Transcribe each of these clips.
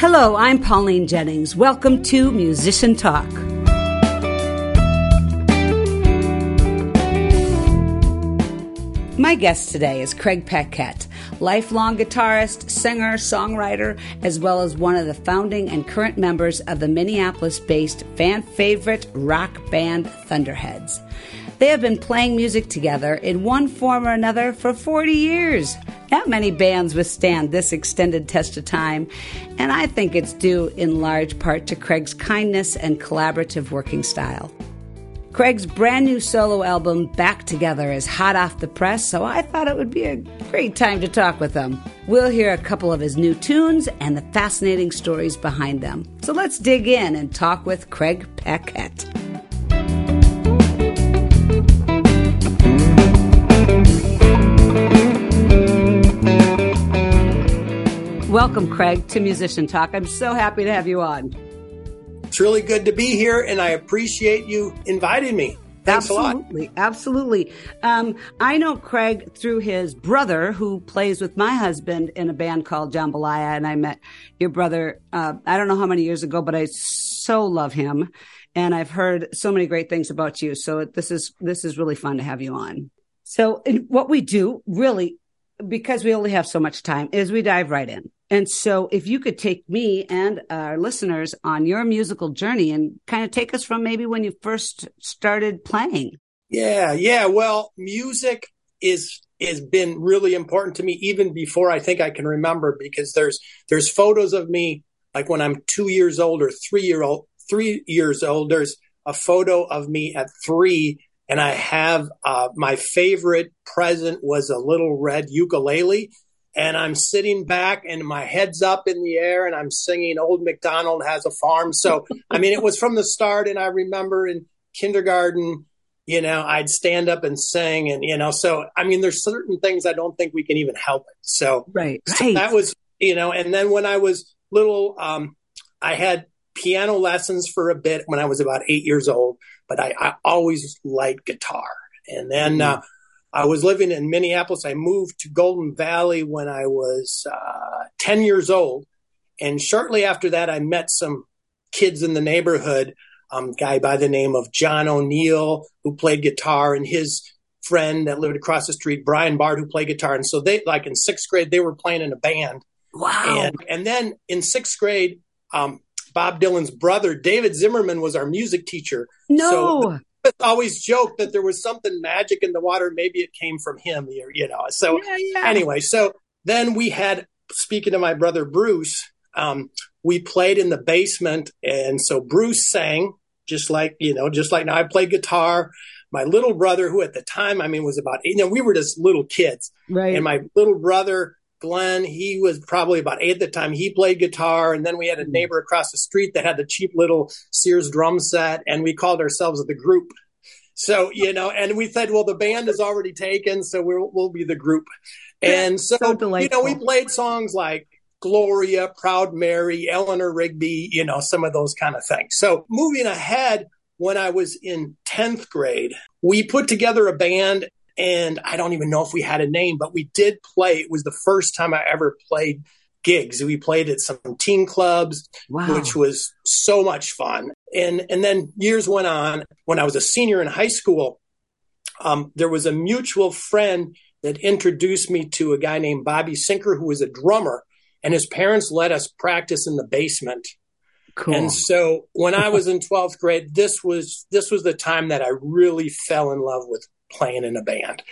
Hello, I'm Pauline Jennings. Welcome to Musician Talk. My guest today is Craig Paquette, lifelong guitarist, singer, songwriter, as well as one of the founding and current members of the Minneapolis based fan favorite rock band Thunderheads. They have been playing music together in one form or another for 40 years. Not many bands withstand this extended test of time, and I think it's due in large part to Craig's kindness and collaborative working style. Craig's brand new solo album, Back Together, is hot off the press, so I thought it would be a great time to talk with him. We'll hear a couple of his new tunes and the fascinating stories behind them. So let's dig in and talk with Craig Paquette. Welcome, Craig, to Musician Talk. I'm so happy to have you on. It's really good to be here, and I appreciate you inviting me. Thanks absolutely, absolutely. Um, I know Craig through his brother, who plays with my husband in a band called Jambalaya, and I met your brother. Uh, I don't know how many years ago, but I so love him, and I've heard so many great things about you. So this is this is really fun to have you on. So what we do, really, because we only have so much time, is we dive right in. And so if you could take me and our listeners on your musical journey and kind of take us from maybe when you first started playing. Yeah, yeah. Well, music is has been really important to me even before I think I can remember because there's there's photos of me like when I'm 2 years old or 3 year old 3 years old there's a photo of me at 3 and I have uh, my favorite present was a little red ukulele and I'm sitting back and my head's up in the air and I'm singing Old MacDonald Has a Farm. So, I mean, it was from the start. And I remember in kindergarten, you know, I'd stand up and sing and, you know, so, I mean, there's certain things I don't think we can even help it. So, right, right. So that was, you know, and then when I was little, um, I had piano lessons for a bit when I was about eight years old, but I, I always liked guitar. And then, mm-hmm. uh, I was living in Minneapolis. I moved to Golden Valley when I was uh, 10 years old. And shortly after that, I met some kids in the neighborhood, um, guy by the name of John O'Neill, who played guitar, and his friend that lived across the street, Brian Bard, who played guitar. And so they, like in sixth grade, they were playing in a band. Wow. And, and then in sixth grade, um, Bob Dylan's brother, David Zimmerman, was our music teacher. No. So always joked that there was something magic in the water. Maybe it came from him, you know. So yeah, yeah. anyway, so then we had, speaking to my brother Bruce, um, we played in the basement. And so Bruce sang just like, you know, just like now I play guitar. My little brother, who at the time, I mean, was about, you know, we were just little kids. Right. And my little brother, Glenn, he was probably about eight at the time. He played guitar. And then we had a hmm. neighbor across the street that had the cheap little Sears drum set. And we called ourselves the group. So, you know, and we said, well, the band is already taken. So we'll, we'll be the group. And so, so you know, we played songs like Gloria, Proud Mary, Eleanor Rigby, you know, some of those kind of things. So moving ahead, when I was in 10th grade, we put together a band and I don't even know if we had a name, but we did play. It was the first time I ever played gigs. We played at some teen clubs, wow. which was so much fun. And and then years went on. When I was a senior in high school, um, there was a mutual friend that introduced me to a guy named Bobby Sinker, who was a drummer, and his parents let us practice in the basement. Cool. And so when I was in 12th grade, this was this was the time that I really fell in love with playing in a band.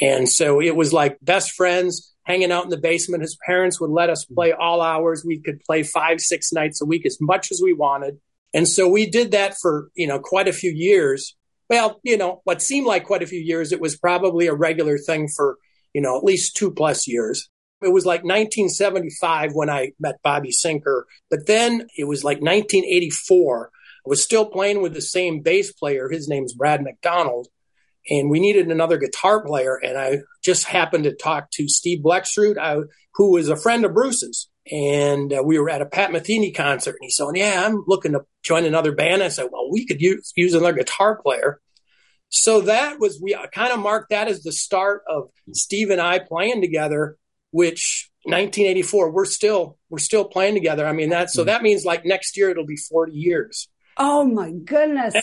And so it was like best friends hanging out in the basement. His parents would let us play all hours. We could play five, six nights a week as much as we wanted. And so we did that for, you know, quite a few years. Well, you know, what seemed like quite a few years, it was probably a regular thing for, you know, at least two plus years. It was like 1975 when I met Bobby Sinker, but then it was like 1984. I was still playing with the same bass player. His name's Brad McDonald and we needed another guitar player. And I just happened to talk to Steve Blexrud, uh, who was a friend of Bruce's. And uh, we were at a Pat Metheny concert, and he said, "Yeah, I'm looking to join another band." I said, "Well, we could use, use another guitar player." So that was we kind of marked that as the start of Steve and I playing together, which 1984. We're still we're still playing together. I mean that so that means like next year it'll be 40 years. Oh my goodness!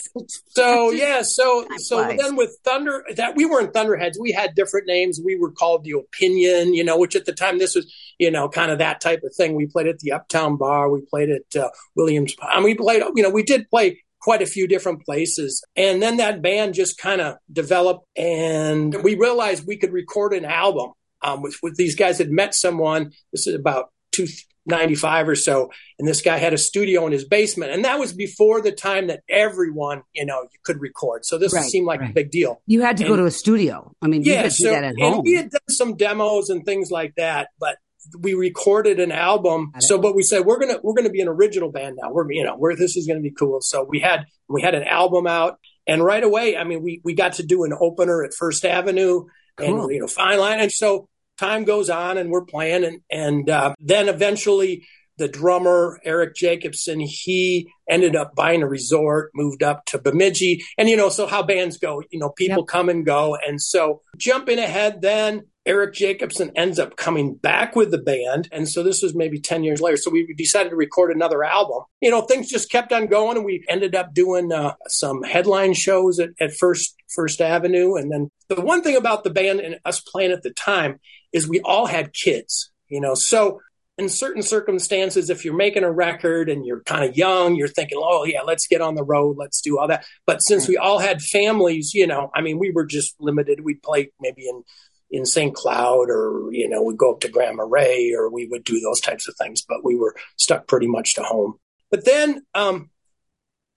So yeah, so so then with Thunder, that we weren't Thunderheads. We had different names. We were called the Opinion, you know, which at the time this was, you know, kind of that type of thing. We played at the Uptown Bar. We played at uh, Williams. Mean, we played, you know, we did play quite a few different places. And then that band just kind of developed, and we realized we could record an album. Um, with, with these guys had met someone. This is about two, 95 or so. And this guy had a studio in his basement. And that was before the time that everyone, you know, you could record. So this right, seemed like right. a big deal. You had to and, go to a studio. I mean, yeah, so, And we had done some demos and things like that, but we recorded an album. So, but we said, we're going to, we're going to be an original band now. We're, you know, where this is going to be cool. So we had, we had an album out and right away, I mean, we, we got to do an opener at First Avenue cool. and, you know, Fine Line. And so time goes on and we're playing and and uh, then eventually the drummer Eric Jacobson he ended up buying a resort moved up to Bemidji and you know so how bands go you know people yep. come and go and so jumping ahead then Eric Jacobson ends up coming back with the band. And so this was maybe 10 years later. So we decided to record another album. You know, things just kept on going and we ended up doing uh, some headline shows at, at First, First Avenue. And then the one thing about the band and us playing at the time is we all had kids, you know, so in certain circumstances, if you're making a record and you're kind of young, you're thinking, oh, yeah, let's get on the road, let's do all that. But since we all had families, you know, I mean, we were just limited. We'd play maybe in in St. Cloud or, you know, we'd go up to Grand Marais or we would do those types of things, but we were stuck pretty much to home. But then um,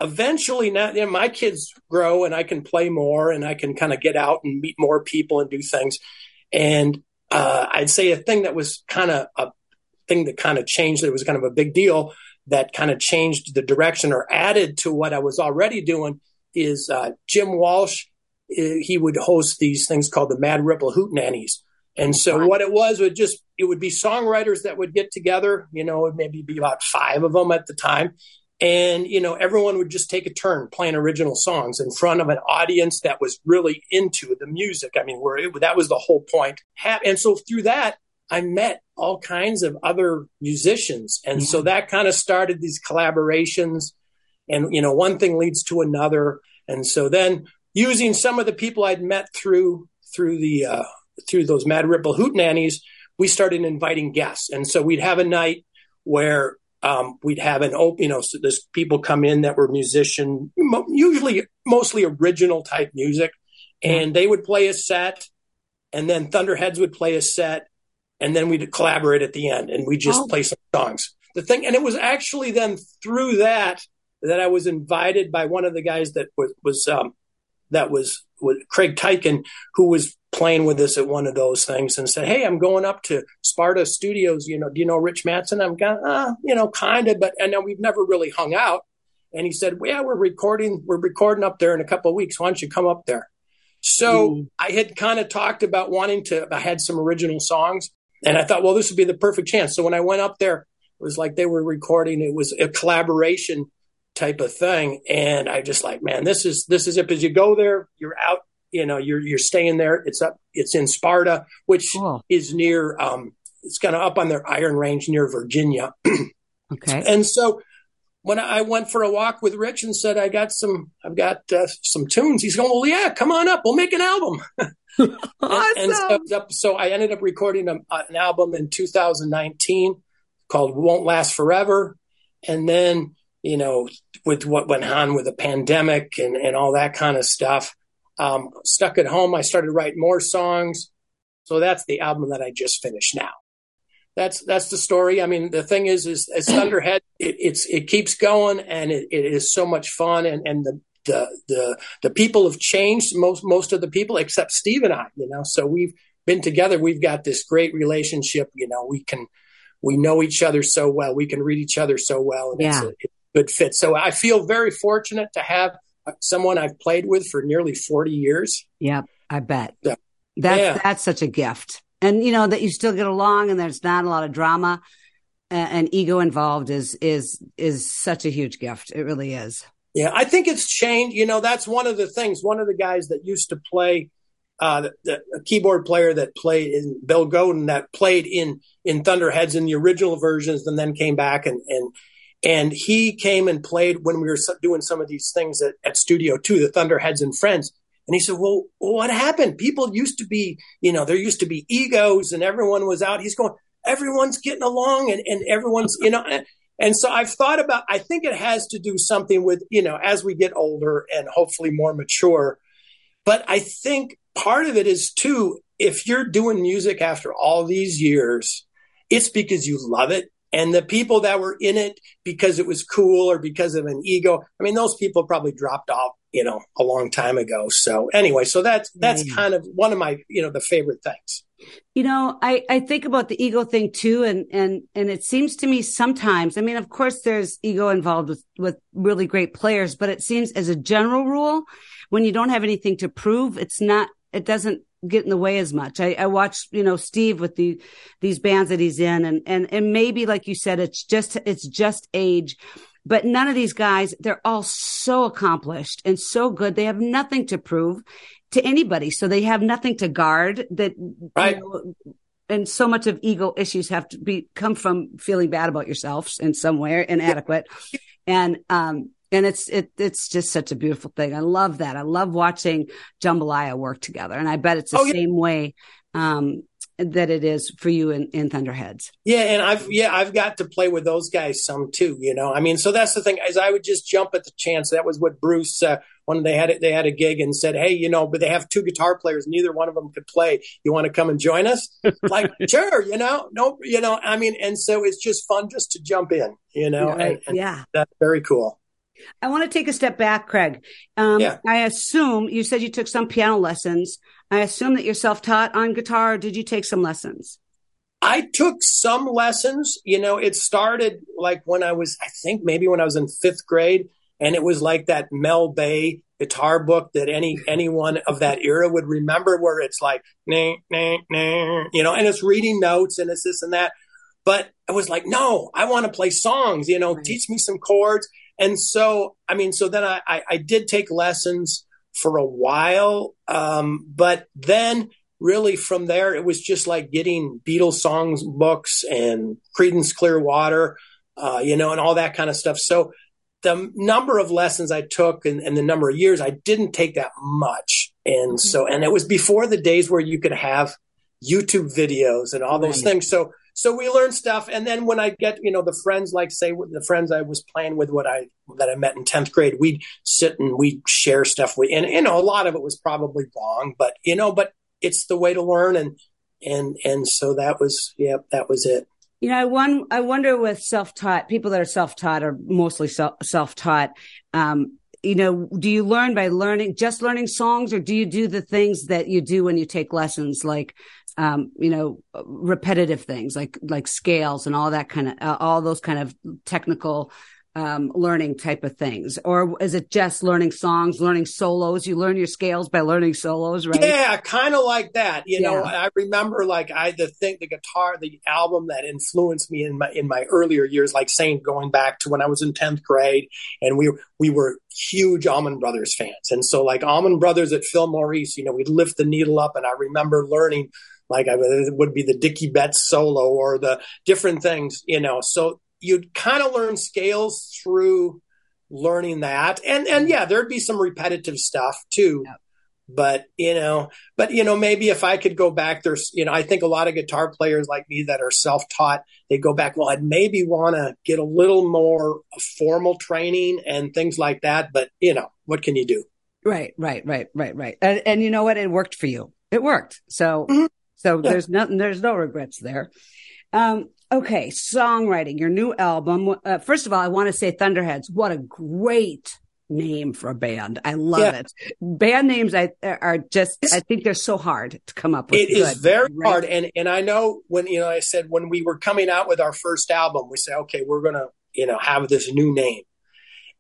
eventually now you know, my kids grow and I can play more and I can kind of get out and meet more people and do things. And uh, I'd say a thing that was kind of a thing that kind of changed, that was kind of a big deal that kind of changed the direction or added to what I was already doing is uh, Jim Walsh he would host these things called the Mad Ripple Hootenannies. And so what it was would just it would be songwriters that would get together, you know, maybe be about five of them at the time. And, you know, everyone would just take a turn playing original songs in front of an audience that was really into the music. I mean, where it, that was the whole point. And so through that, I met all kinds of other musicians. And mm-hmm. so that kind of started these collaborations. And, you know, one thing leads to another. And so then using some of the people I'd met through through the uh, through those Mad Ripple Hootenannies, we started inviting guests, and so we'd have a night where um, we'd have an open, you know, so there's people come in that were musician, usually mostly original type music, and they would play a set, and then Thunderheads would play a set, and then we'd collaborate at the end, and we just oh. play some songs. The thing, and it was actually then through that that I was invited by one of the guys that was, was um, that was with Craig Tyken, who was playing with us at one of those things and said, Hey, I'm going up to Sparta Studios. You know, do you know Rich Matson? I'm going, uh, you know, kind of, but, and then we've never really hung out. And he said, well, yeah, we're recording, we're recording up there in a couple of weeks. Why don't you come up there? So mm. I had kind of talked about wanting to, I had some original songs and I thought, well, this would be the perfect chance. So when I went up there, it was like they were recording, it was a collaboration type of thing. And I just like, man, this is this is it. Because you go there, you're out, you know, you're you're staying there. It's up, it's in Sparta, which cool. is near, um, it's kind of up on their Iron Range near Virginia. okay. And so when I went for a walk with Rich and said, I got some, I've got uh, some tunes. He's going, well, yeah, come on up. We'll make an album. awesome. and, so, so, I ended up recording a, an album in 2019 called Won't Last Forever. And then you know, with what went on with the pandemic and, and all that kind of stuff. Um, stuck at home, I started writing more songs. So that's the album that I just finished now. That's that's the story. I mean, the thing is, is as Thunderhead, it, it's it keeps going, and it, it is so much fun, and and the the the the people have changed most most of the people except Steve and I. You know, so we've been together. We've got this great relationship. You know, we can we know each other so well. We can read each other so well, and yeah. it's, a, good fit. So I feel very fortunate to have uh, someone I've played with for nearly 40 years. Yeah, I bet. So, that's yeah. that's such a gift. And you know that you still get along and there's not a lot of drama and, and ego involved is is is such a huge gift. It really is. Yeah, I think it's changed. You know, that's one of the things. One of the guys that used to play uh, the, the, keyboard player that played in Bill Godin that played in in Thunderheads in the original versions, and then came back and and and he came and played when we were doing some of these things at, at Studio Two, the Thunderheads and Friends. And he said, well, what happened? People used to be, you know, there used to be egos and everyone was out. He's going, everyone's getting along and, and everyone's, you know, and so I've thought about, I think it has to do something with, you know, as we get older and hopefully more mature. But I think part of it is too, if you're doing music after all these years, it's because you love it. And the people that were in it because it was cool or because of an ego, I mean, those people probably dropped off, you know, a long time ago. So anyway, so that's, that's mm. kind of one of my, you know, the favorite things. You know, I, I think about the ego thing too. And, and, and it seems to me sometimes, I mean, of course there's ego involved with, with really great players, but it seems as a general rule, when you don't have anything to prove, it's not, it doesn't get in the way as much. I, I watch, you know, Steve with the, these bands that he's in and, and, and maybe, like you said, it's just, it's just age. But none of these guys, they're all so accomplished and so good. They have nothing to prove to anybody. So they have nothing to guard that, right. You know, and so much of ego issues have to be come from feeling bad about yourself in some way, inadequate. And, um, and it's it it's just such a beautiful thing. I love that. I love watching Jambalaya work together, and I bet it's the oh, yeah. same way um, that it is for you in, in Thunderheads. Yeah, and I've yeah I've got to play with those guys some too. You know, I mean, so that's the thing. As I would just jump at the chance. That was what Bruce uh, when they had it, they had a gig and said, "Hey, you know, but they have two guitar players. Neither one of them could play. You want to come and join us?" like, sure, you know, no, you know, I mean, and so it's just fun just to jump in. You know, right. and, and yeah, that's very cool. I want to take a step back, Craig. Um, yeah. I assume you said you took some piano lessons. I assume that you're self taught on guitar. did you take some lessons? I took some lessons. You know, it started like when I was, I think maybe when I was in fifth grade, and it was like that Mel Bay guitar book that any anyone of that era would remember, where it's like, nah, nah, nah, you know, and it's reading notes and it's this and that. But I was like, no, I want to play songs. You know, right. teach me some chords. And so, I mean, so then I, I, I did take lessons for a while. Um, but then really from there, it was just like getting Beatles songs books and Creedence Clearwater, uh, you know, and all that kind of stuff. So the number of lessons I took and, and the number of years, I didn't take that much. And mm-hmm. so, and it was before the days where you could have YouTube videos and all those things. So so we learn stuff and then when i get you know the friends like say the friends i was playing with what i that i met in 10th grade we'd sit and we'd share stuff we and you know a lot of it was probably wrong but you know but it's the way to learn and and and so that was yeah that was it. You know one i wonder with self-taught people that are self-taught are mostly self-taught um you know, do you learn by learning, just learning songs, or do you do the things that you do when you take lessons, like um, you know, repetitive things like like scales and all that kind of uh, all those kind of technical um, learning type of things, or is it just learning songs, learning solos? You learn your scales by learning solos, right? Yeah, kind of like that. You yeah. know, I remember like I the thing, the guitar, the album that influenced me in my in my earlier years, like saying going back to when I was in tenth grade, and we we were huge Allman Brothers fans, and so like Allman Brothers at Fillmore East, you know, we'd lift the needle up, and I remember learning like I it would be the Dickey Betts solo or the different things, you know. So you'd kind of learn scales through learning that, and and yeah, there'd be some repetitive stuff too. Yep. But you know, but you know, maybe if I could go back, there's you know, I think a lot of guitar players like me that are self-taught, they go back. Well, I'd maybe want to get a little more formal training and things like that. But you know, what can you do? Right, right, right, right, right. And, and you know what? It worked for you. It worked. So mm-hmm. So yeah. there's nothing, there's no regrets there. Um, okay. Songwriting, your new album. Uh, first of all, I want to say Thunderheads. What a great name for a band. I love yeah. it. Band names I, are just, I think they're so hard to come up with. It Good. is very right? hard. And, and I know when, you know, I said when we were coming out with our first album, we said, okay, we're going to, you know, have this new name.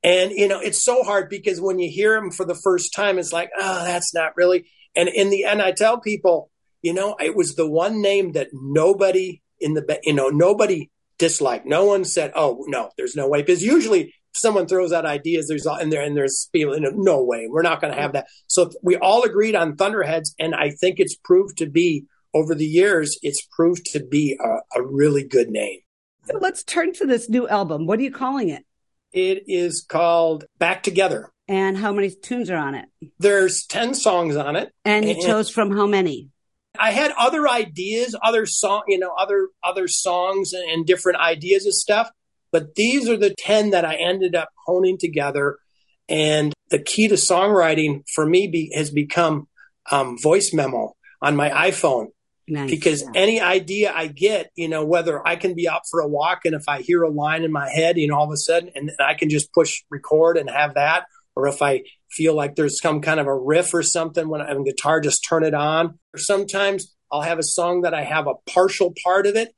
And, you know, it's so hard because when you hear them for the first time, it's like, oh, that's not really. And in the end, I tell people, you know, it was the one name that nobody in the, you know, nobody disliked. No one said, oh, no, there's no way. Because usually someone throws out ideas, there's and there and there's people, no way, we're not going to have that. So we all agreed on Thunderheads, and I think it's proved to be over the years, it's proved to be a, a really good name. So let's turn to this new album. What are you calling it? It is called Back Together. And how many tunes are on it? There's 10 songs on it. And you and chose from how many? I had other ideas, other song, you know, other other songs and, and different ideas of stuff, but these are the 10 that I ended up honing together. And the key to songwriting for me be, has become um, voice memo on my iPhone. Nice. Because yeah. any idea I get, you know, whether I can be out for a walk and if I hear a line in my head, you know, all of a sudden, and I can just push record and have that, or if I feel like there's some kind of a riff or something when I'm guitar, just turn it on. Or sometimes I'll have a song that I have a partial part of it,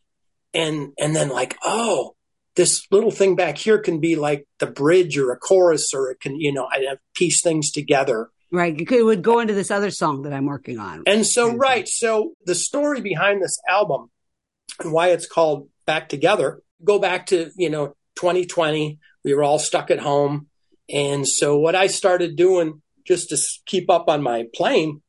and and then like, oh, this little thing back here can be like the bridge or a chorus, or it can, you know, I piece things together. Right. It would go into this other song that I'm working on. And so, uh, right. So the story behind this album and why it's called Back Together, go back to, you know, 2020. We were all stuck at home. And so what I started doing just to keep up on my playing,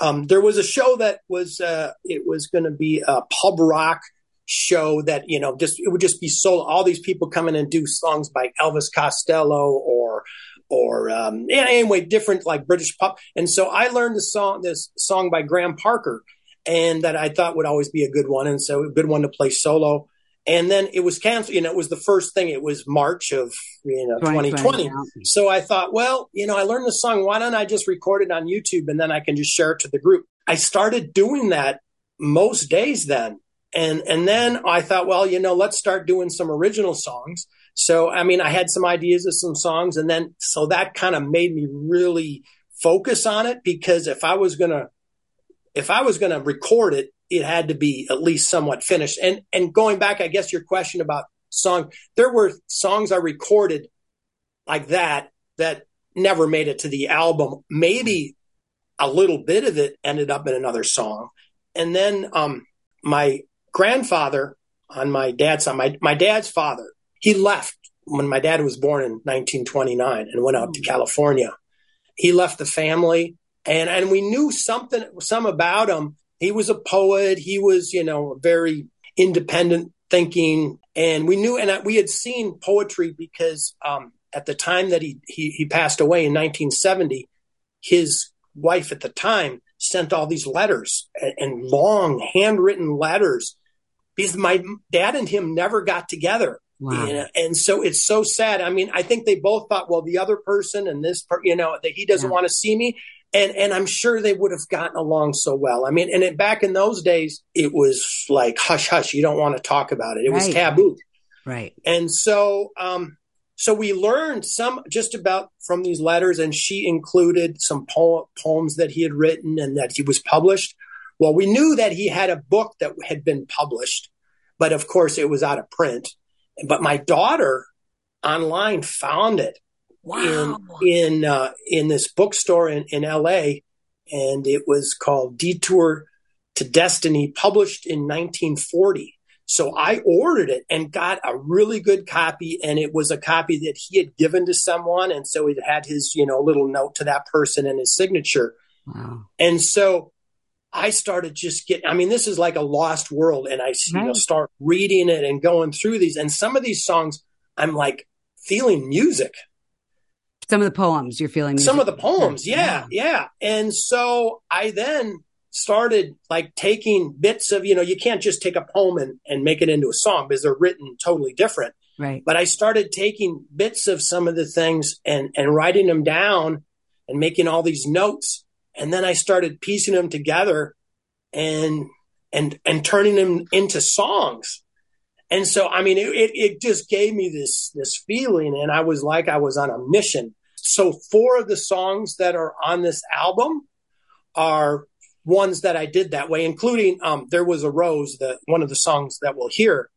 um, there was a show that was, uh, it was going to be a pub rock show that, you know, just, it would just be so all these people come in and do songs by Elvis Costello or, or um, anyway, different like British pop. And so I learned this song, this song by Graham Parker, and that I thought would always be a good one, and so a good one to play solo. And then it was canceled. You know, it was the first thing. It was March of you know 2020. So I thought, well, you know, I learned the song. Why don't I just record it on YouTube and then I can just share it to the group? I started doing that most days then. And and then I thought, well, you know, let's start doing some original songs. So, I mean, I had some ideas of some songs and then, so that kind of made me really focus on it because if I was going to, if I was going to record it, it had to be at least somewhat finished. And, and going back, I guess your question about song, there were songs I recorded like that, that never made it to the album. Maybe a little bit of it ended up in another song. And then, um, my grandfather on my dad's side, my, my dad's father, he left when my dad was born in 1929 and went out to. California. He left the family and, and we knew something, some about him. He was a poet. He was, you know, very independent thinking. And we knew, and we had seen poetry because, um, at the time that he, he, he passed away in 1970, his wife at the time sent all these letters and, and long handwritten letters because my dad and him never got together Wow. You know, and so it's so sad. I mean, I think they both thought, well, the other person and this part, you know, that he doesn't yeah. want to see me. And, and I'm sure they would have gotten along so well. I mean, and it, back in those days, it was like hush, hush. You don't want to talk about it. It right. was taboo. Right. And so, um, so we learned some just about from these letters, and she included some po- poems that he had written and that he was published. Well, we knew that he had a book that had been published, but of course it was out of print. But my daughter online found it wow. in in uh, in this bookstore in, in L.A. and it was called Detour to Destiny, published in 1940. So I ordered it and got a really good copy, and it was a copy that he had given to someone, and so it had his you know little note to that person and his signature. Wow. And so I started just getting, I mean, this is like a lost world. And I you know, start reading it and going through these. And some of these songs, I'm like feeling music. Some of the poems you're feeling. Music. Some of the poems. Yeah, yeah. Yeah. And so I then started like taking bits of, you know, you can't just take a poem and, and make it into a song because they're written totally different. Right. But I started taking bits of some of the things and, and writing them down and making all these notes and then I started piecing them together and and and turning them into songs. And so, I mean, it, it, it just gave me this this feeling, and I was like I was on a mission. So, four of the songs that are on this album are ones that I did that way, including um, "There Was a Rose," the one of the songs that we'll hear,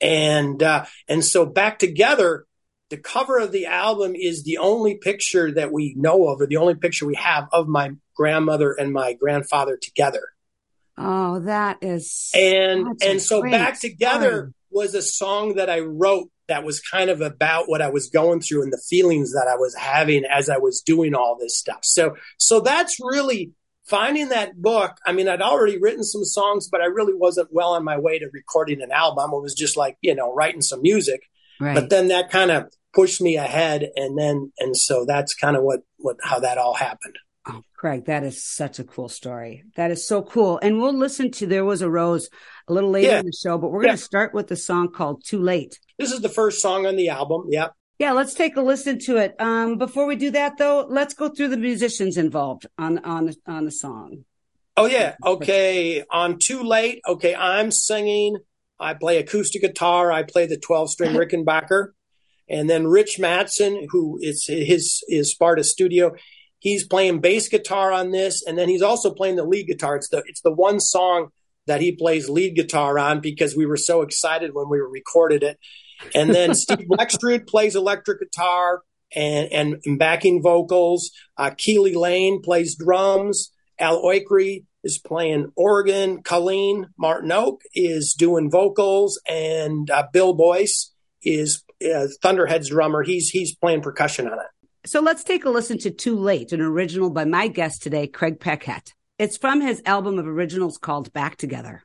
and uh, and so back together the cover of the album is the only picture that we know of, or the only picture we have of my grandmother and my grandfather together. Oh, that is and and so back together was a song that I wrote that was kind of about what I was going through and the feelings that I was having as I was doing all this stuff. So, so that's really finding that book. I mean, I'd already written some songs, but I really wasn't well on my way to recording an album. It was just like, you know, writing some music. Right. But then that kind of pushed me ahead. And then, and so that's kind of what, what, how that all happened. Oh, Craig, that is such a cool story. That is so cool. And we'll listen to There Was a Rose a little later yeah. in the show, but we're going to start with the song called Too Late. This is the first song on the album. Yep. Yeah, let's take a listen to it. Um, before we do that though, let's go through the musicians involved on, on, on the song. Oh yeah. Okay. On Too Late. Okay. I'm singing. I play acoustic guitar. I play the 12 string Rickenbacker. And then Rich Matson, who is his, is Sparta studio he's playing bass guitar on this, and then he's also playing the lead guitar. It's the it's the one song that he plays lead guitar on because we were so excited when we recorded it. And then Steve Lextrud plays electric guitar and, and, backing vocals. Uh, Keely Lane plays drums. Al Oikri is playing organ. Colleen Martin Oak is doing vocals, and uh, Bill Boyce is uh, Thunderhead's drummer. He's he's playing percussion on it. So let's take a listen to Too Late, an original by my guest today, Craig Paquette. It's from his album of originals called Back Together.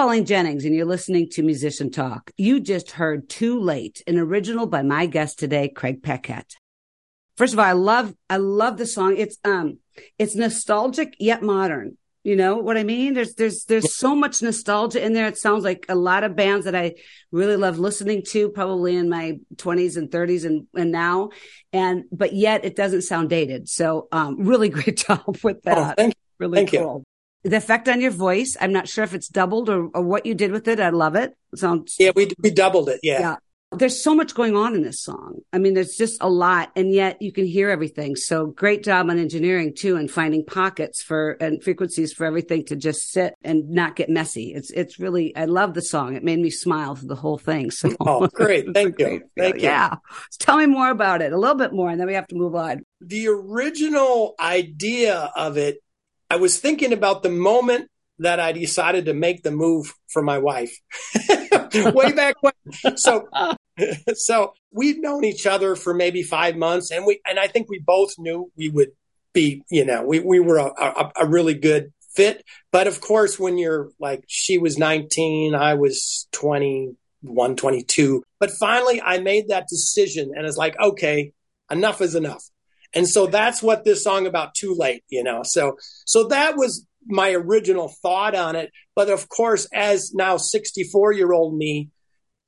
Pauline Jennings, and you're listening to Musician Talk. You just heard Too Late, an original by my guest today, Craig Paquette. First of all, I love, I love the song. It's, um, it's nostalgic yet modern. You know what I mean? There's there's there's so much nostalgia in there. It sounds like a lot of bands that I really love listening to, probably in my 20s and 30s and and now, and but yet it doesn't sound dated. So um, really great job with oh, that. Oh, thank, really thank cool. You. The effect on your voice, I'm not sure if it's doubled or, or what you did with it. I love it. it sounds yeah, we we doubled it. Yeah. yeah there's so much going on in this song. I mean, there's just a lot, and yet you can hear everything. So great job on engineering too, and finding pockets for and frequencies for everything to just sit and not get messy. It's it's really I love the song. It made me smile through the whole thing. So oh, great, thank you, great thank you. Yeah, tell me more about it, a little bit more, and then we have to move on. The original idea of it, I was thinking about the moment that I decided to make the move for my wife way back when. So, so we've known each other for maybe five months and we, and I think we both knew we would be, you know, we, we were a, a, a really good fit. But of course, when you're like, she was 19, I was 21, 22. But finally, I made that decision and it's like, okay, enough is enough. And so that's what this song about too late, you know. So so that was my original thought on it. But of course, as now 64 year old me,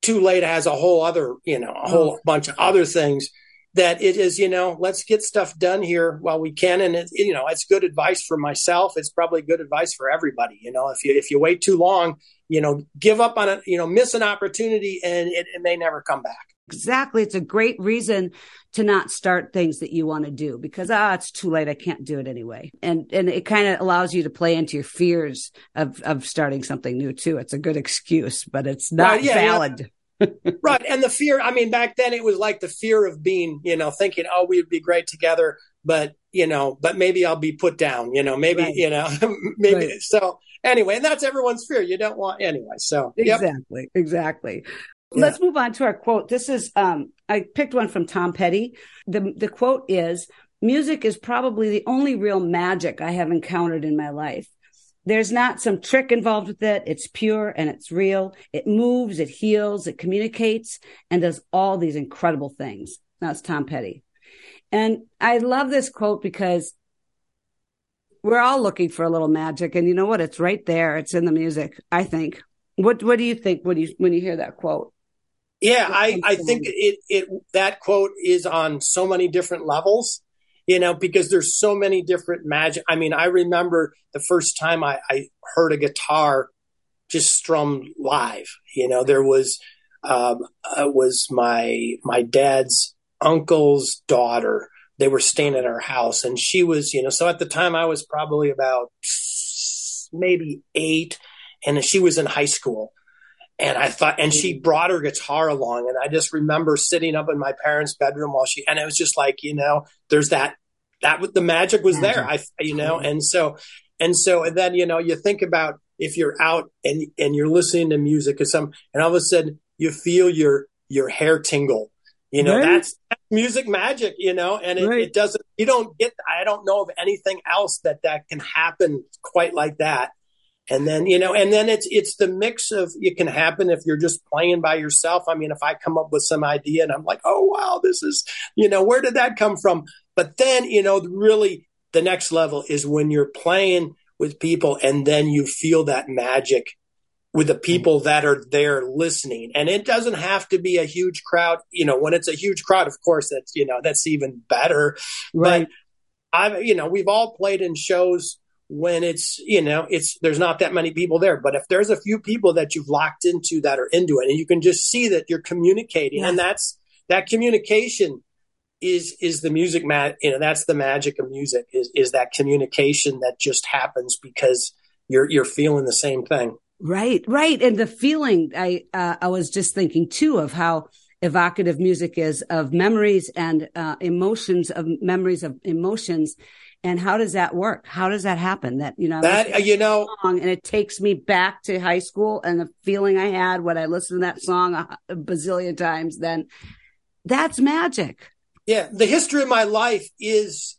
too late has a whole other, you know, a whole mm. bunch of other things that it is, you know, let's get stuff done here while we can. And it, you know, it's good advice for myself. It's probably good advice for everybody. You know, if you, if you wait too long, you know, give up on it, you know, miss an opportunity and it, it may never come back. Exactly. It's a great reason to not start things that you want to do because ah, it's too late. I can't do it anyway. And and it kind of allows you to play into your fears of of starting something new too. It's a good excuse, but it's not right, yeah, valid. Yeah. right. And the fear, I mean, back then it was like the fear of being, you know, thinking, oh, we would be great together, but you know, but maybe I'll be put down, you know, maybe, right. you know, maybe right. so anyway, and that's everyone's fear. You don't want anyway. So exactly, yep. exactly. Let's move on to our quote. This is um, I picked one from Tom Petty. The the quote is music is probably the only real magic I have encountered in my life. There's not some trick involved with it. It's pure and it's real. It moves, it heals, it communicates, and does all these incredible things. That's Tom Petty. And I love this quote because we're all looking for a little magic. And you know what? It's right there. It's in the music, I think. What what do you think when you when you hear that quote? Yeah, I, I think it, it that quote is on so many different levels, you know, because there's so many different magic. I mean, I remember the first time I, I heard a guitar just strummed live. You know, there was um, uh, was my my dad's uncle's daughter. They were staying at our house, and she was, you know, so at the time I was probably about maybe eight, and she was in high school and I thought, and she brought her guitar along. And I just remember sitting up in my parents' bedroom while she, and it was just like, you know, there's that, that the magic was there. Mm-hmm. I, you know, and so, and so, and then, you know, you think about if you're out and, and you're listening to music or some, and all of a sudden you feel your, your hair tingle. You know, right. that's, that's, music magic, you know, and it, right. it doesn't, you don't get, I don't know of anything else that that can happen quite like that and then you know and then it's it's the mix of it can happen if you're just playing by yourself. I mean if i come up with some idea and i'm like oh wow this is you know where did that come from? But then you know really the next level is when you're playing with people and then you feel that magic with the people that are there listening. And it doesn't have to be a huge crowd. You know when it's a huge crowd of course that's you know that's even better. Right. But i you know we've all played in shows when it's you know it's there's not that many people there. But if there's a few people that you've locked into that are into it and you can just see that you're communicating yeah. and that's that communication is is the music mat you know that's the magic of music is is that communication that just happens because you're you're feeling the same thing. Right right. And the feeling i uh, i was just thinking too of how evocative music is of memories and uh, emotions of memories of emotions and how does that work? How does that happen? That, you know, that, you know, and it takes me back to high school and the feeling I had when I listened to that song a, a bazillion times, then that's magic. Yeah. The history of my life is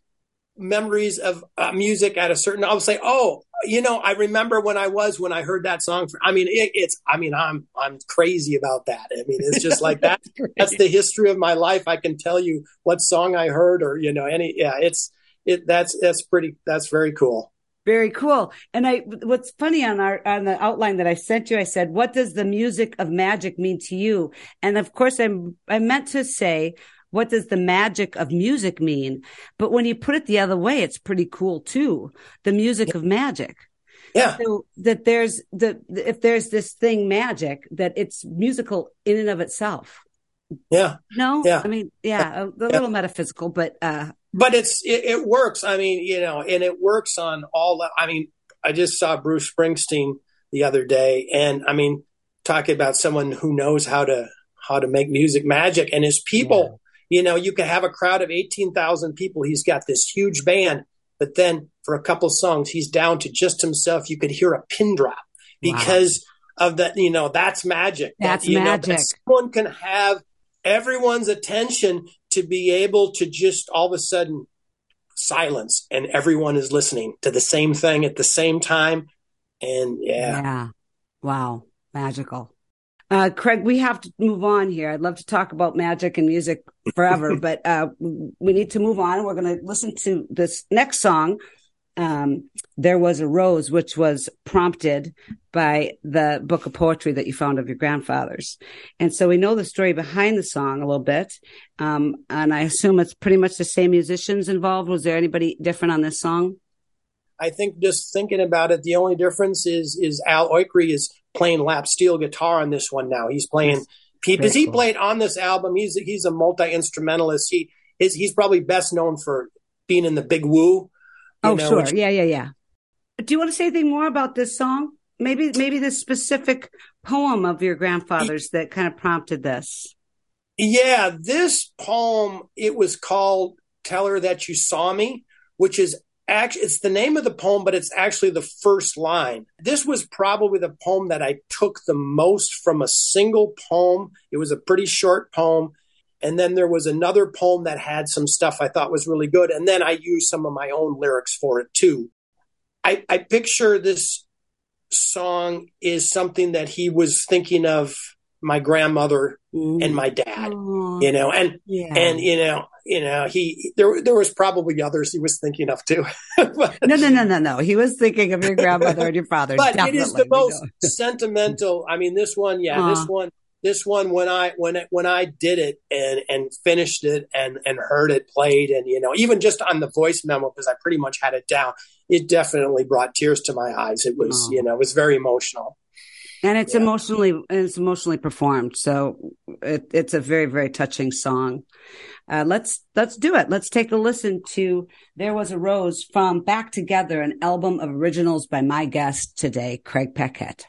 memories of uh, music at a certain, I'll say, oh, you know, I remember when I was when I heard that song. For, I mean, it, it's. I mean, I'm I'm crazy about that. I mean, it's just like that. that's the history of my life. I can tell you what song I heard, or you know, any. Yeah, it's it that's that's pretty that's very cool Very cool. And I, what's funny on our, on the outline that I sent you, I said, what does the music of magic mean to you? And of course, I'm, I meant to say, what does the magic of music mean? But when you put it the other way, it's pretty cool too. The music yeah. of magic. Yeah. So that there's the, if there's this thing magic, that it's musical in and of itself. Yeah. No? Yeah. I mean, yeah, a, a yeah. little metaphysical, but, uh, but it's, it, it, works. I mean, you know, and it works on all, I mean, I just saw Bruce Springsteen the other day and I mean, talking about someone who knows how to, how to make music magic and his people, yeah. you know, you can have a crowd of 18,000 people. He's got this huge band, but then for a couple songs, he's down to just himself. You could hear a pin drop because wow. of that, you know, that's magic. That's that, magic. Know, that someone can have everyone's attention to be able to just all of a sudden silence and everyone is listening to the same thing at the same time. And yeah. Yeah. Wow. Magical. Uh, Craig, we have to move on here. I'd love to talk about magic and music forever, but uh, we need to move on. We're going to listen to this next song um, there was a rose, which was prompted by the book of poetry that you found of your grandfather's. And so we know the story behind the song a little bit. Um, and I assume it's pretty much the same musicians involved. Was there anybody different on this song? I think just thinking about it, the only difference is is Al Oikri is playing lap steel guitar on this one now. He's playing because he cool. played on this album. He's he's a multi instrumentalist. He is he's probably best known for being in the Big Woo oh, know, sure. Which, yeah, yeah, yeah. Do you want to say anything more about this song? Maybe, maybe the specific poem of your grandfather's that kind of prompted this. Yeah, this poem, it was called Tell Her That You Saw Me, which is actually, it's the name of the poem, but it's actually the first line. This was probably the poem that I took the most from a single poem. It was a pretty short poem. And then there was another poem that had some stuff I thought was really good. And then I used some of my own lyrics for it too. I, I picture this song is something that he was thinking of my grandmother and my dad, Aww. you know, and, yeah. and, you know, you know, he, there, there was probably others he was thinking of too. but, no, no, no, no, no. He was thinking of your grandmother and your father. But it is the most sentimental. I mean, this one, yeah, this one, this one when I when it, when I did it and and finished it and and heard it played and you know even just on the voice memo because I pretty much had it down, it definitely brought tears to my eyes. It was oh. you know it was very emotional. And it's yeah. emotionally it's emotionally performed, so it, it's a very very touching song. Uh, let's let's do it. Let's take a listen to "There Was a Rose" from Back Together, an album of originals by my guest today, Craig Paquette.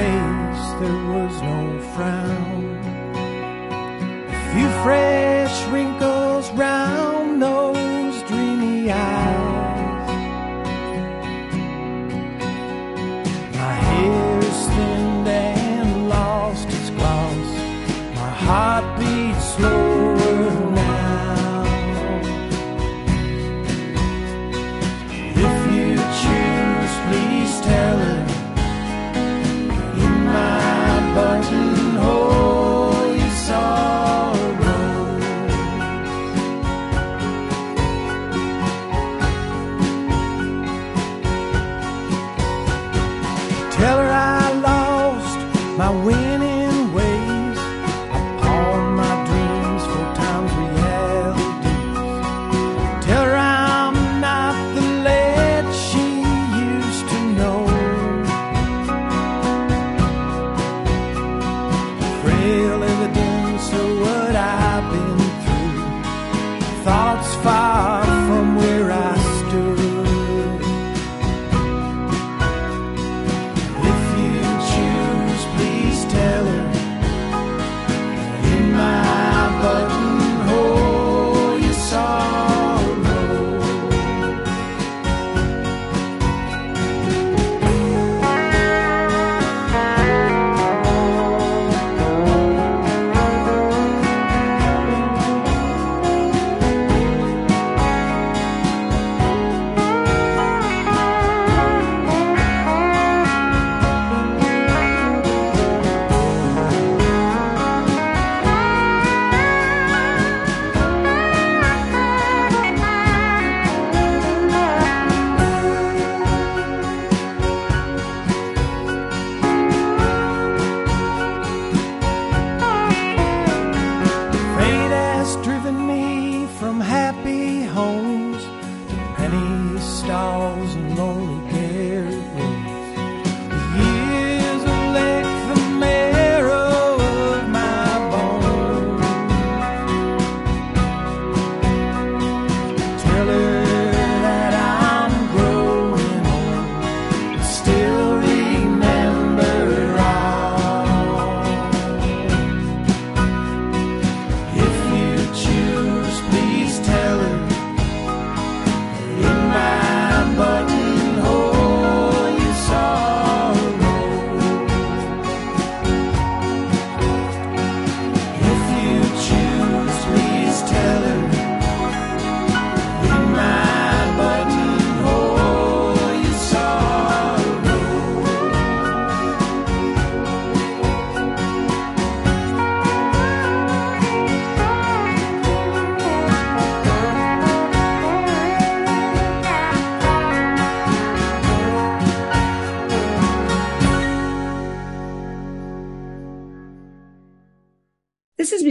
Face there was no frown. A few fresh wrinkles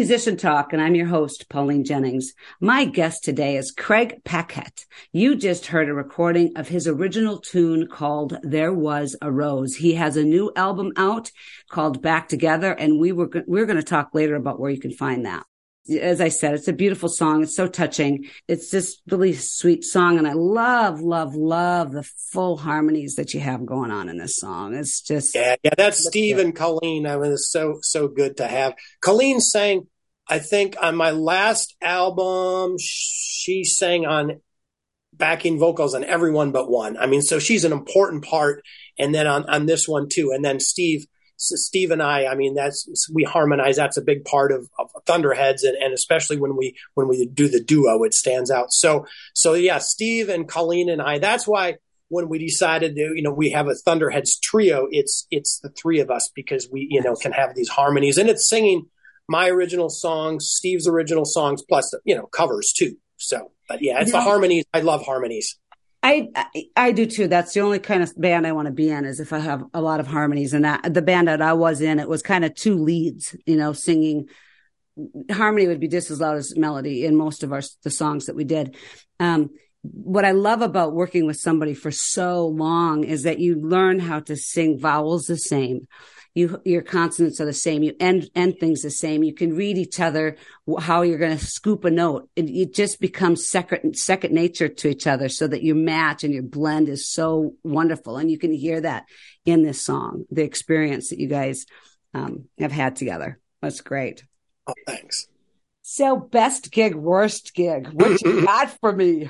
This Musician Talk, and I'm your host, Pauline Jennings. My guest today is Craig Paquette. You just heard a recording of his original tune called There Was a Rose. He has a new album out called Back Together, and we were, go- we're going to talk later about where you can find that. As I said, it's a beautiful song. It's so touching. It's just really sweet song. And I love, love, love the full harmonies that you have going on in this song. It's just, Yeah, yeah, that's Steve and Colleen. I mean, it's so so good to have. Colleen sang, I think, on my last album. She sang on backing vocals on everyone but one. I mean, so she's an important part. And then on on this one too. And then Steve, Steve and I. I mean, that's we harmonize. That's a big part of, of Thunderheads, and, and especially when we when we do the duo, it stands out. So so yeah, Steve and Colleen and I. That's why when we decided to, you know, we have a Thunderheads trio, it's it's the three of us because we, you know, can have these harmonies and it's singing my original songs, Steve's original songs, plus you know covers too. So, but yeah, it's the harmonies. I love harmonies. I, I I do too. That's the only kind of band I want to be in is if I have a lot of harmonies. And that the band that I was in, it was kind of two leads, you know, singing. Harmony would be just as loud as melody in most of our the songs that we did. Um, what I love about working with somebody for so long is that you learn how to sing vowels the same. You, your consonants are the same. You end, end things the same. You can read each other, how you're going to scoop a note. It, it just becomes second, second nature to each other so that your match and your blend is so wonderful. And you can hear that in this song, the experience that you guys, um, have had together. That's great. Oh, thanks. So best gig, worst gig. What you got for me?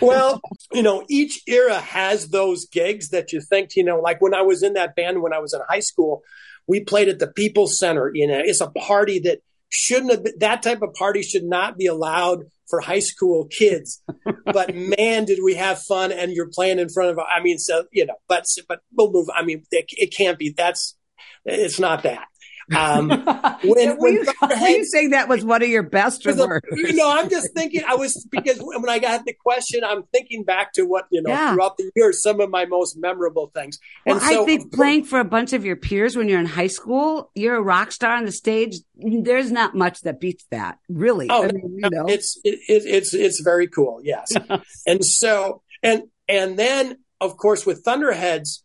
Well, you know, each era has those gigs that you think, you know, like when I was in that band when I was in high school, we played at the People's Center. You know, it's a party that shouldn't have been, that type of party should not be allowed for high school kids. but man, did we have fun and you're playing in front of, I mean, so, you know, but, but we'll move. I mean, it, it can't be, that's, it's not that. Um, when, were, when you, were you saying that was one of your best or worst? you know, I'm just thinking. I was because when I got the question, I'm thinking back to what you know Yeah. throughout the years, some of my most memorable things. Well, And so, I think playing for a bunch of your peers when you're in high school, you're a rock star on the stage. There's not much that beats that, really. Oh, I mean, you know, it's it, it, it's it's very cool. Yes, and so and and then of course with Thunderheads,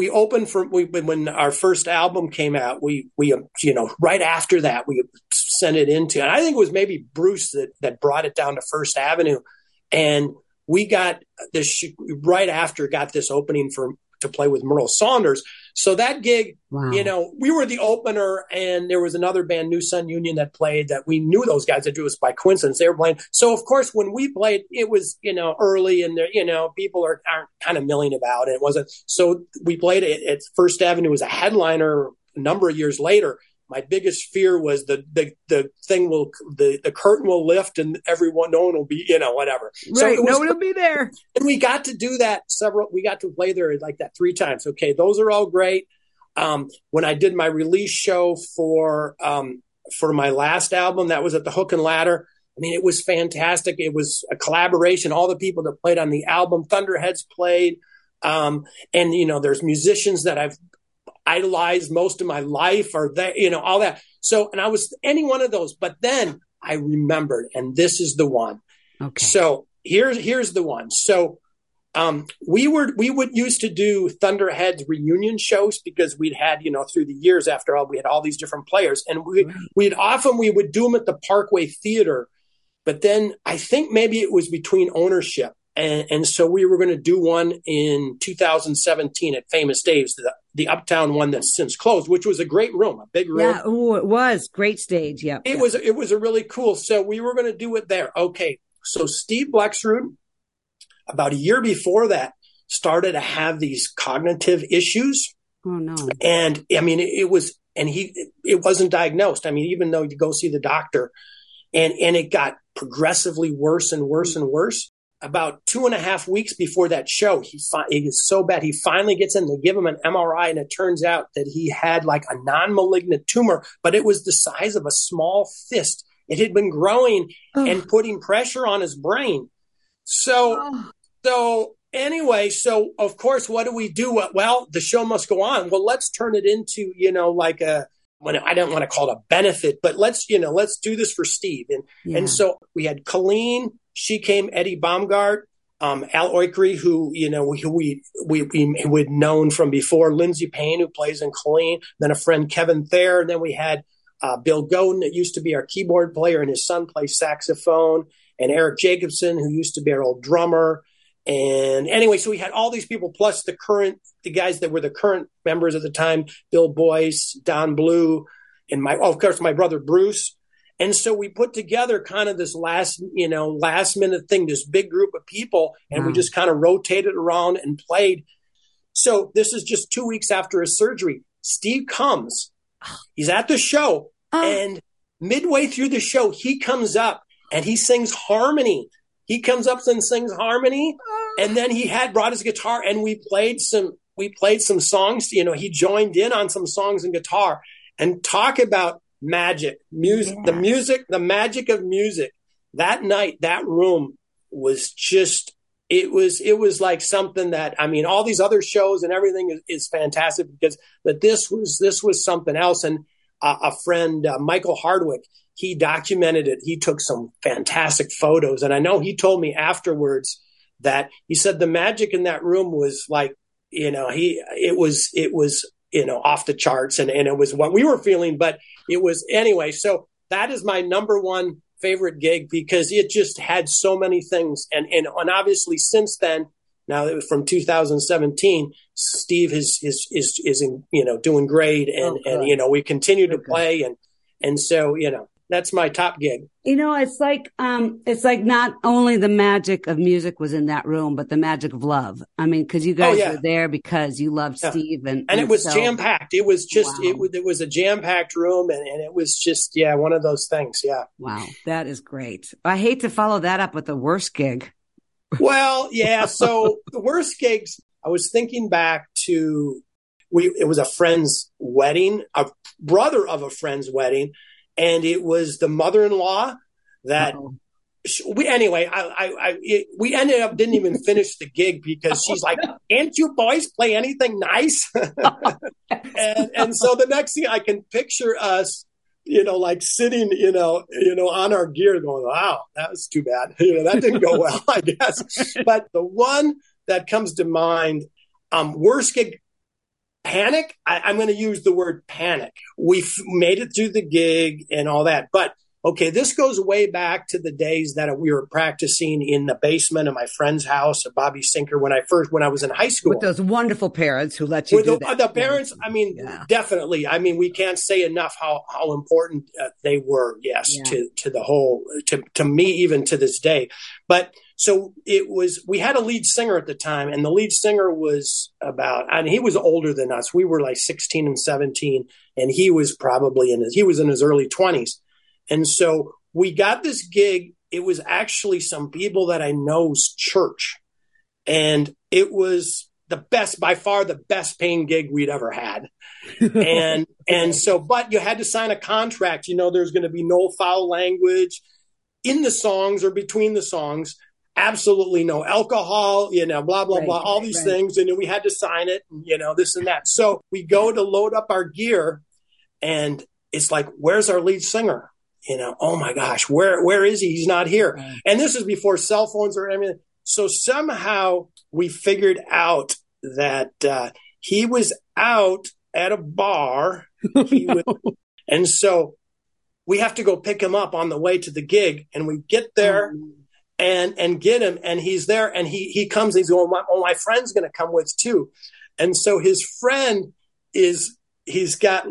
we opened for we when our first album came out. We we you know right after that we sent it into, and I think it was maybe Bruce that that brought it down to First Avenue, and we got this right after got this opening for to play with Merl Saunders. So that gig wow. you know, we were the opener, and there was another band, New Sun Union, that played that we knew those guys that do us by coincidence. They were playing. So, of course, when we played, it was, you know, early and there, you know, people are, aren't kind of milling about it. It wasn't. So we played it at First Avenue as a headliner a number of years later. My biggest fear was the, the, the thing will, the, the curtain will lift and everyone, no one will be, you know, whatever. So right. it was no one will be there. and we got to do that several we got to play there like that three times okay those are all great um, when i did my release show for um, for my last album that was at the hook and ladder i mean it was fantastic it was a collaboration all the people that played on the album thunderheads played um, and you know there's musicians that i've idolized most of my life or that you know all that so and i was any one of those but then i remembered and this is the one Okay. so here's here's the one. So um, we were we would used to do Thunderheads reunion shows because we'd had you know through the years after all we had all these different players and we right. we'd often we would do them at the Parkway Theater, but then I think maybe it was between ownership and, and so we were going to do one in 2017 at Famous Dave's, the, the Uptown one that's since closed, which was a great room, a big room. Yeah, it was great stage. Yeah, it yeah. was. It was a really cool. So we were going to do it there. Okay, so Steve Blexrud, about a year before that, started to have these cognitive issues. Oh no! And I mean, it, it was, and he, it wasn't diagnosed. I mean, even though you go see the doctor, and and it got progressively worse and worse and worse about two and a half weeks before that show, he fi- it is so bad. He finally gets in. They give him an MRI, and it turns out that he had like a non-malignant tumor, but it was the size of a small fist. It had been growing oh. and putting pressure on his brain. So, oh. so anyway, so of course, what do we do? Well, the show must go on. Well, let's turn it into you know like a when I don't want to call it a benefit, but let's you know let's do this for Steve. And yeah. and so we had Colleen she came Eddie Baumgart, um, Al Oikry, who you know we we we would known from before, Lindsey Payne, who plays in Colleen, then a friend Kevin Thayer, and then we had uh, Bill Godin, that used to be our keyboard player, and his son plays saxophone, and Eric Jacobson, who used to be our old drummer. And anyway, so we had all these people plus the current, the guys that were the current members at the time, Bill Boyce, Don Blue, and my, oh, of course, my brother Bruce. And so we put together kind of this last, you know, last minute thing, this big group of people, and we mm. just kind of rotated around and played. So this is just two weeks after his surgery. Steve comes, he's at the show, oh. and midway through the show, he comes up and he sings harmony. He comes up and sings harmony, oh. and then he had brought his guitar, and we played some. We played some songs. You know, he joined in on some songs and guitar, and talk about magic, music, yeah. the music, the magic of music. That night, that room was just, it was, it was like something that, I mean, all these other shows and everything is, is fantastic because, but this was, this was something else. And uh, a friend, uh, Michael Hardwick, he documented it. He took some fantastic photos. And I know he told me afterwards that he said the magic in that room was like, you know, he, it was, it was you know, off the charts and, and it was what we were feeling, but it was anyway. So that is my number one favorite gig because it just had so many things. And, and, and obviously since then, now it was from 2017, Steve is, is, is, is, in, you know, doing great and, oh, and, you know, we continue to okay. play and, and so, you know, that's my top gig. You know, it's like um, it's like not only the magic of music was in that room, but the magic of love. I mean, because you guys oh, yeah. were there because you loved yeah. Steve, and and, and it was so, jam packed. It was just wow. it, it was a jam packed room, and, and it was just yeah, one of those things. Yeah. Wow, that is great. I hate to follow that up with the worst gig. Well, yeah. So the worst gigs. I was thinking back to we. It was a friend's wedding, a brother of a friend's wedding and it was the mother-in-law that Uh-oh. we anyway I, I, I it, we ended up didn't even finish the gig because she's like can't you boys play anything nice? And, and so the next thing i can picture us you know like sitting you know you know on our gear going wow that was too bad. You know that didn't go well i guess. But the one that comes to mind um worst gig panic? I, am going to use the word panic. We made it through the gig and all that but okay this goes way back to the days that we were practicing in the basement of my friend's house at bobby sinker when i first when i was in high school with those wonderful parents who let you with do the, the parents i mean yeah. definitely i mean we can't say enough how how important uh, they were yes yeah. to to the whole to to me even to this day but so it was, we had a lead singer at the time, and the lead singer was about, and he was older than us. We were like 16 and 17, and he was probably in his, he was in his early 20s. And so we got this gig. It was actually some people that I know's church. And it was the best, by far the best paying gig we'd ever had. and, and so, but you had to sign a contract. You know, there's going to be no foul language in the songs or between the songs absolutely no alcohol, you know, blah, blah, right, blah, all these right. things. And then we had to sign it, and, you know, this and that. So we go to load up our gear, and it's like, where's our lead singer? You know, oh my gosh, where where is he? He's not here. And this is before cell phones or anything. So somehow we figured out that uh, he was out at a bar. He was, and so we have to go pick him up on the way to the gig. And we get there and and get him, and he's there, and he he comes. And he's going, "My- "Oh, my friend's going to come with too." And so his friend is he's got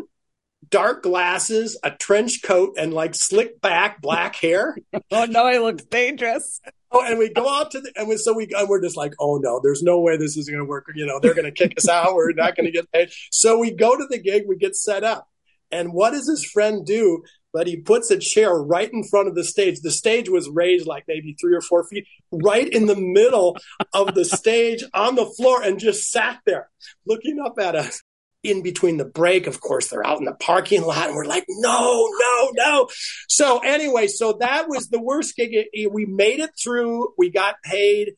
dark glasses, a trench coat, and like slick back black hair. Oh no, it looks dangerous. Oh, and we go out to the, and we, so we, and we're just like, oh no, there's no way this is going to work. You know, they're going to kick us out. We're not going to get paid. So we go to the gig, we get set up. And what does his friend do? But he puts a chair right in front of the stage. The stage was raised like maybe three or four feet, right in the middle of the stage on the floor and just sat there looking up at us. In between the break, of course, they're out in the parking lot and we're like, no, no, no. So anyway, so that was the worst gig. We made it through. We got paid.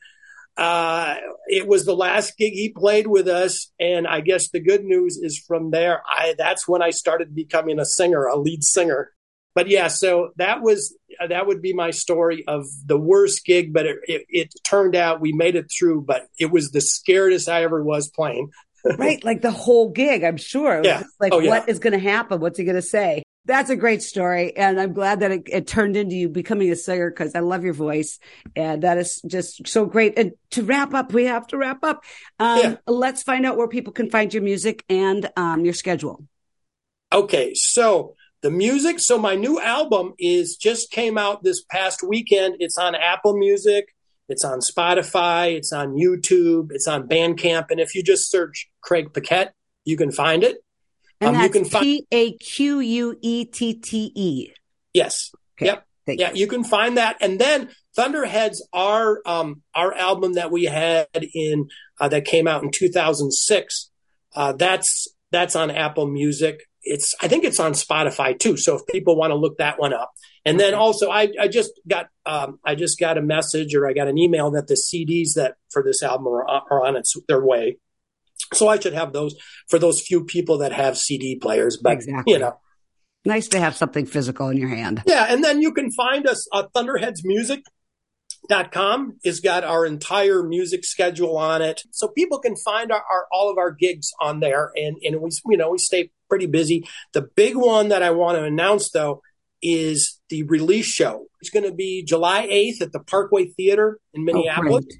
Uh, it was the last gig he played with us, and I guess the good news is from there. I that's when I started becoming a singer, a lead singer. But yeah, so that was that would be my story of the worst gig. But it, it, it turned out we made it through. But it was the scariest I ever was playing. Right, like the whole gig. I'm sure. Yeah. like, Oh, yeah. what is going to happen? What's he going to say? That's a great story, and I'm glad that it, it turned into you becoming a singer because I love your voice, and that is just so great. And to wrap up, we have to wrap up. Um, Yeah. Let's find out where people can find your music and um, your schedule. Okay, so the music. So my new album is just came out this past weekend. It's on Apple Music. It's on Spotify. It's on YouTube. It's on Bandcamp. And if you just search Craig Paquette, you can find it. And Um, you can find- P A Q U E T T E. Yes. Okay. Yep. Thank Yeah, you. you can find that. And then Thunderheads, our um, our album that we had in uh, that came out in 2006. Uh, that's that's on Apple Music. It's I think it's on Spotify too. So if people want to look that one up, and then also I, I just got um, I just got a message or I got an email that the CDs that for this album are, are on its their way. So I should have those for those few people that have CD players. But Exactly. you know, Nice to have something physical in your hand. yeah, and then you can find us uh, thunderheadsmusic.com has got our entire music schedule on it. So people can find our, our all of our gigs on there and and we you know, we stay pretty busy. The big one that I want to announce though is the release show. It's going to be July 8th at the Parkway Theater in oh, Minneapolis. great.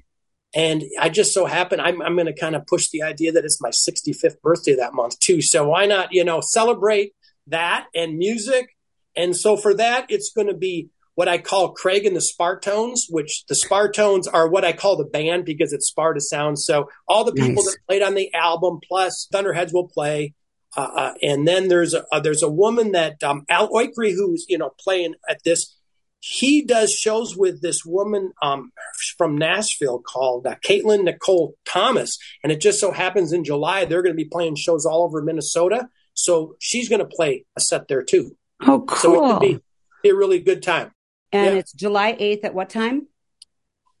And I just so happen I'm I'm going to kind of push the idea that it's my 65th birthday that month too. So why not, you know, celebrate that and music. And so for that, it's going to be what I call Craig and the Spartones, which the Spartones are what I call the band because it's Sparta sound. So all the people Nice. that played on the album plus Thunderheads will play. Uh, uh, and then there's a uh, there's a woman that um, Al Oikri who's you know playing at this. He does shows with this woman um, from Nashville called uh, Caitlin Nicole Thomas, and it just so happens in July they're going to be playing shows all over Minnesota. So she's going to play a set there too. Oh, cool! So it could be, be a really good time. and yeah. it's July 8th at what time?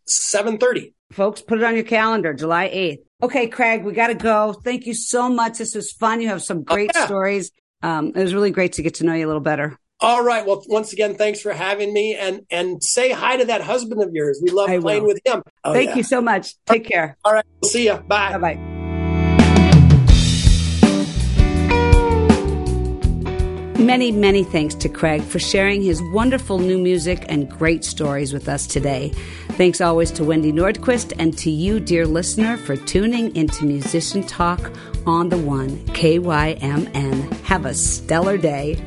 Seven thirty. Folks, put it on your calendar, July 8th. Okay, Craig, we got to go. Thank you so much. This was fun. You have some great Oh, yeah. stories. Um, it was really great to get to know you a little better. All right. Well, once again, thanks for having me, and and say hi to that husband of yours. We love I playing will. with him. Oh, Thank yeah. you so much. Take care. All right. We'll see you. Bye. Bye bye. Many, many thanks to Craig for sharing his wonderful new music and great stories with us today. Thanks always to Wendy Nordquist and to you, dear listener, for tuning into Musician Talk on the One, KYMN. Have a stellar day.